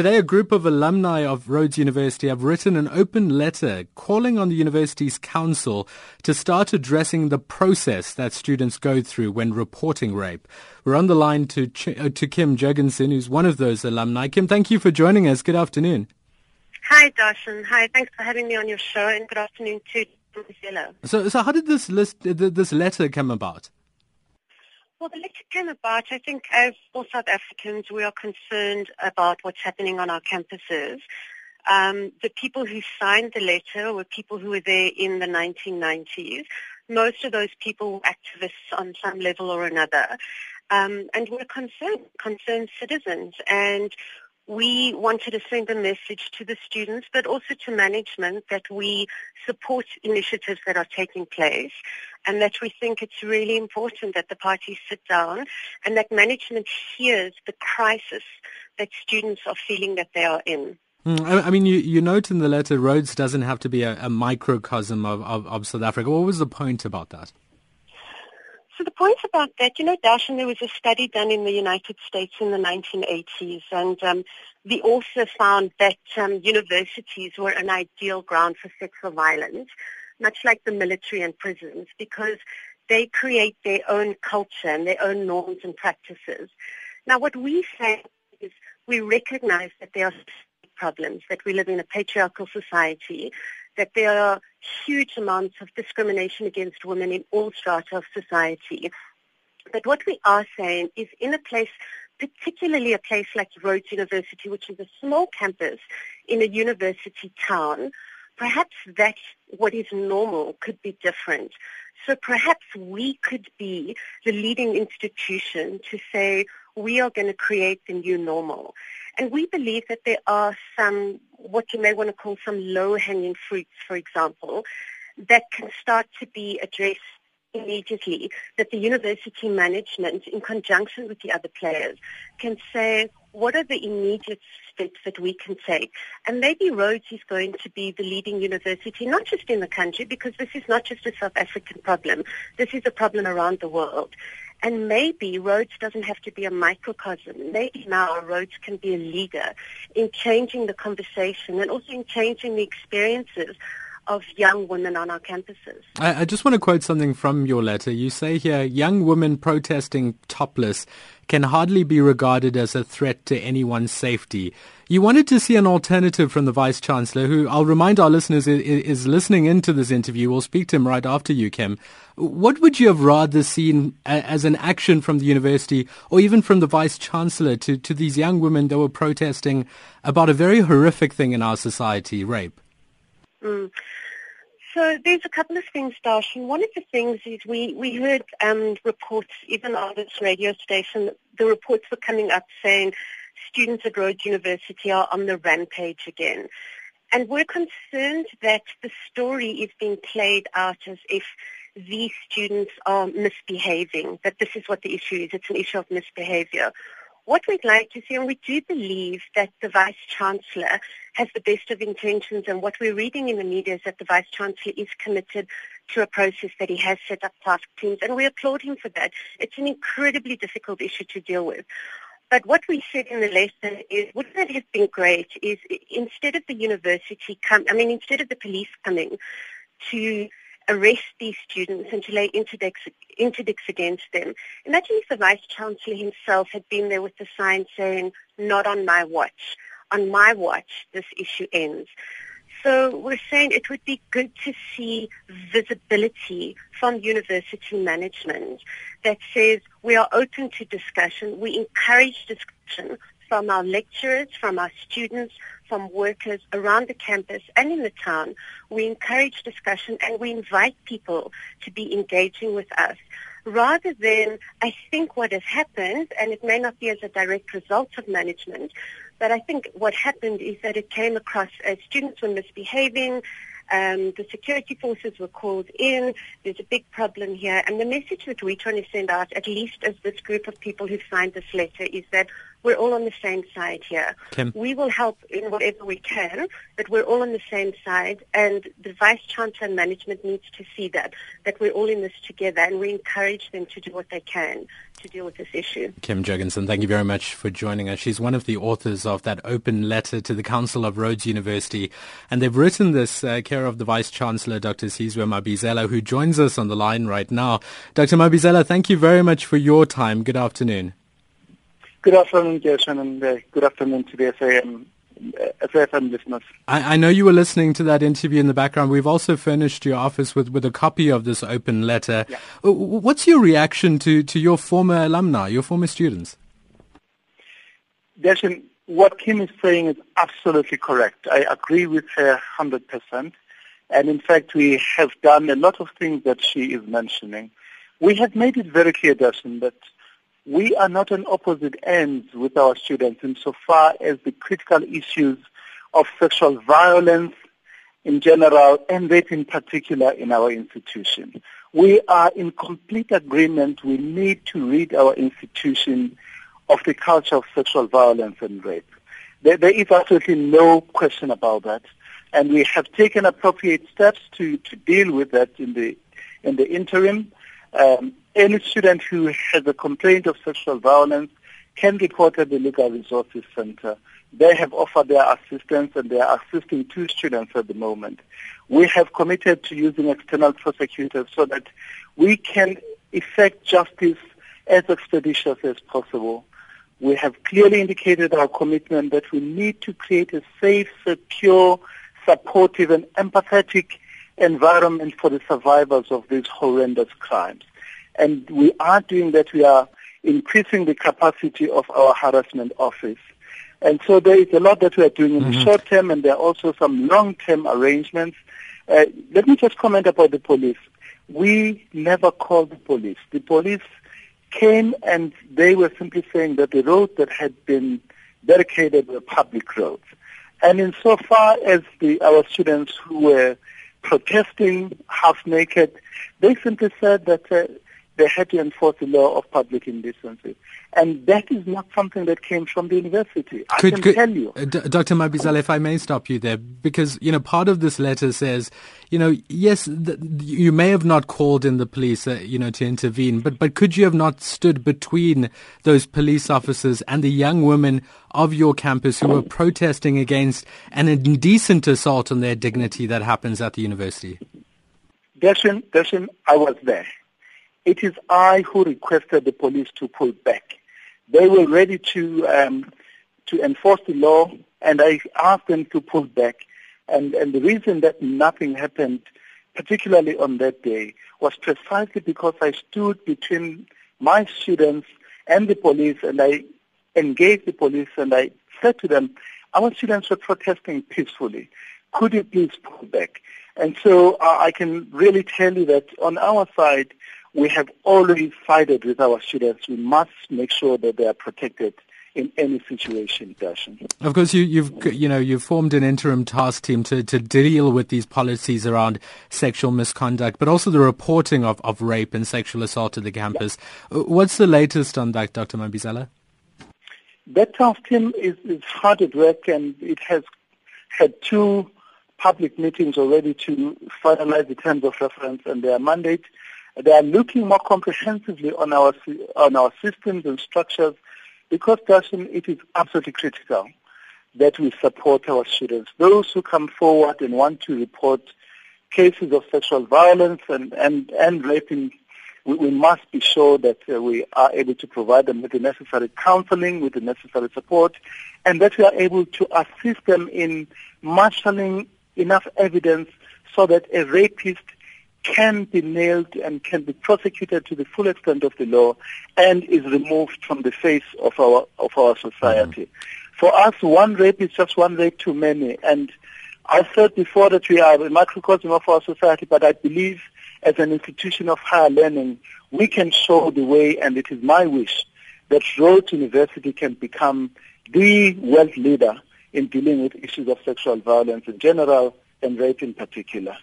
Today, a group of alumni of Rhodes University have written an open letter calling on the university's council to start addressing the process that students go through when reporting rape. We're on the line to, uh, to Kim Jurgenson, who's one of those alumni. Kim, thank you for joining us. Good afternoon. Hi, Dhashen. Hi, thanks for having me on your show, and good afternoon to Marcelo. So, so how did this list, this letter come about? Well, the letter came about, I think, as all South Africans, we are concerned about what's happening on our campuses. Um, the people who signed the letter were people who were there in the 1990s. Most of those people were activists on some level or another. Um, and we're concerned, concerned citizens. And we wanted to send a message to the students, but also to management that we support initiatives that are taking place and that we think it's really important that the parties sit down and that management hears the crisis that students are feeling that they are in. Mm, I mean, you, you note in the letter Rhodes doesn't have to be a, a microcosm of, of, of South Africa. What was the point about that? So the point about that, you know, Dhashen, there was a study done in the United States in the 1980s, and um, the author found that um, universities were an ideal ground for sexual violence, much like the military and prisons, because they create their own culture and their own norms and practices. Now, what we say is we recognize that there are problems, that we live in a patriarchal society, that there are huge amounts of discrimination against women in all strata of society. But what we are saying is in a place, particularly a place like Rhodes University, which is a small campus in a university town, perhaps that what is normal could be different. So perhaps we could be the leading institution to say we are going to create the new normal. And we believe that there are some, what you may want to call some low-hanging fruits, for example, that can start to be addressed immediately, that the university management, in conjunction with the other players, can say, what are the immediate steps that we can take? And maybe Rhodes is going to be the leading university, not just in the country, because this is not just a South African problem. This is a problem around the world. And maybe Rhodes doesn't have to be a microcosm. Maybe now Rhodes can be a leader in changing the conversation and also in changing the experiences of young women on our campuses. I, I, just want to quote something from your letter. You say here, young women protesting topless can hardly be regarded as a threat to anyone's safety. You wanted to see an alternative from the Vice Chancellor, who I'll remind our listeners is, is listening into this interview. We'll speak to him right after you, Kim. What would you have rather seen as an action from the university or even from the Vice Chancellor to, to these young women that were protesting about a very horrific thing in our society, rape? Mm. So there's a couple of things, Dhashen. One of the things is we, we heard um, reports, even on this radio station, the reports were coming up saying students at Rhodes University are on the rampage again. And we're concerned that the story is being played out as if these students are misbehaving, that this is what the issue is. It's an issue of misbehavior. What we'd like to see, and we do believe that the Vice Chancellor has the best of intentions, and what we're reading in the media is that the Vice Chancellor is committed to a process that he has set up task teams, and we applaud him for that. It's an incredibly difficult issue to deal with. But what we said in the letter is, wouldn't it have been great is instead of the university come, I mean, instead of the police coming to arrest these students and to lay interdicts, interdicts against them. Imagine if the Vice Chancellor himself had been there with the sign saying, not on my watch. On my watch, this issue ends. So we're saying it would be good to see visibility from university management that says we are open to discussion. We encourage discussion from our lecturers, from our students, from workers around the campus and in the town. We encourage discussion and we invite people to be engaging with us rather than I think what has happened, and it may not be as a direct result of management, but I think what happened is that it came across as students were misbehaving, um, the security forces were called in. There's a big problem here. And the message that we're trying to send out, at least as this group of people who signed this letter, is that we're all on the same side here. Kim. We will help in whatever we can, but we're all on the same side, and the Vice Chancellor and management needs to see that, that we're all in this together, and we encourage them to do what they can to deal with this issue. Kim Jurgenson, thank you very much for joining us. She's one of the authors of that open letter to the Council of Rhodes University, and they've written this uh, care of the Vice Chancellor, Dr. Sizwe Mabizela, who joins us on the line right now. Dr. Mabizela, thank you very much for your time. Good afternoon. Good afternoon, Jason, and uh, good afternoon to the SAM, uh, listeners. I, I, know you were listening to that interview in the background. We've also furnished your office with, with a copy of this open letter. Yeah. Uh, what's your reaction to, to your former alumni, your former students? Jason, what Kim is saying is absolutely correct. I agree with her 100%. And in fact, we have done a lot of things that she is mentioning. We have made it very clear, Jason, that we are not on opposite ends with our students insofar as the critical issues of sexual violence in general and rape in particular in our institution. We are in complete agreement we need to rid our institution of the culture of sexual violence and rape. There, there is absolutely no question about that. And we have taken appropriate steps to, to deal with that in the, in the interim. Um, any student who has a complaint of sexual violence can report at the Legal Resources Center. They have offered their assistance and they are assisting two students at the moment. We have committed to using external prosecutors so that we can effect justice as expeditious as possible. We have clearly indicated our commitment that we need to create a safe, secure, supportive and empathetic environment for the survivors of these horrendous crimes. And we are doing that. We are increasing the capacity of our harassment office. And so there is a lot that we are doing in mm-hmm. the short term, and there are also some long-term arrangements. Uh, let me just comment about the police. We never called the police. The police came and they were simply saying that the roads that had been barricaded were public roads. And insofar as the, our students who were protesting half naked, they simply said that uh, they had to enforce the law of public indecency. And that is not something that came from the university. I could, can could, tell you. Uh, D- Dr. Mabizela, if I may stop you there, because, you know, part of this letter says, you know, yes, th- you may have not called in the police, uh, you know, to intervene, but, but could you have not stood between those police officers and the young women of your campus who were protesting against an indecent assault on their dignity that happens at the university? Dhashen, Dhashen, I was there. It is I who requested the police to pull back. They were ready to um, to enforce the law, and I asked them to pull back. And, and the reason that nothing happened, particularly on that day, was precisely because I stood between my students and the police, and I engaged the police, and I said to them, our students were protesting peacefully. Could you please pull back? And so uh, I can really tell you that on our side, we have already sided with our students. We must make sure that they are protected in any situation, Dhashen. Of course, you, have you know you've formed an interim task team to, to deal with these policies around sexual misconduct, but also the reporting of, of rape and sexual assault at the campus. Yeah. What's the latest on that, Dr. Mabizela? That task team is, is hard at work, and it has had two public meetings already to finalize the terms of reference and their mandate. They are looking more comprehensively on our on our systems and structures because, Dhashen, it is absolutely critical that we support our students. Those who come forward and want to report cases of sexual violence and, and, and raping, we, we must be sure that uh, we are able to provide them with the necessary counseling, with the necessary support, and that we are able to assist them in marshalling enough evidence so that a rapist can be nailed and can be prosecuted to the full extent of the law and is removed from the face of our of our society. Mm-hmm. For us, one rape is just one rape too many. And I said before that we are a microcosm of our society, but I believe as an institution of higher learning, we can show the way, and it is my wish that Rhodes University can become the world leader in dealing with issues of sexual violence in general and rape in particular.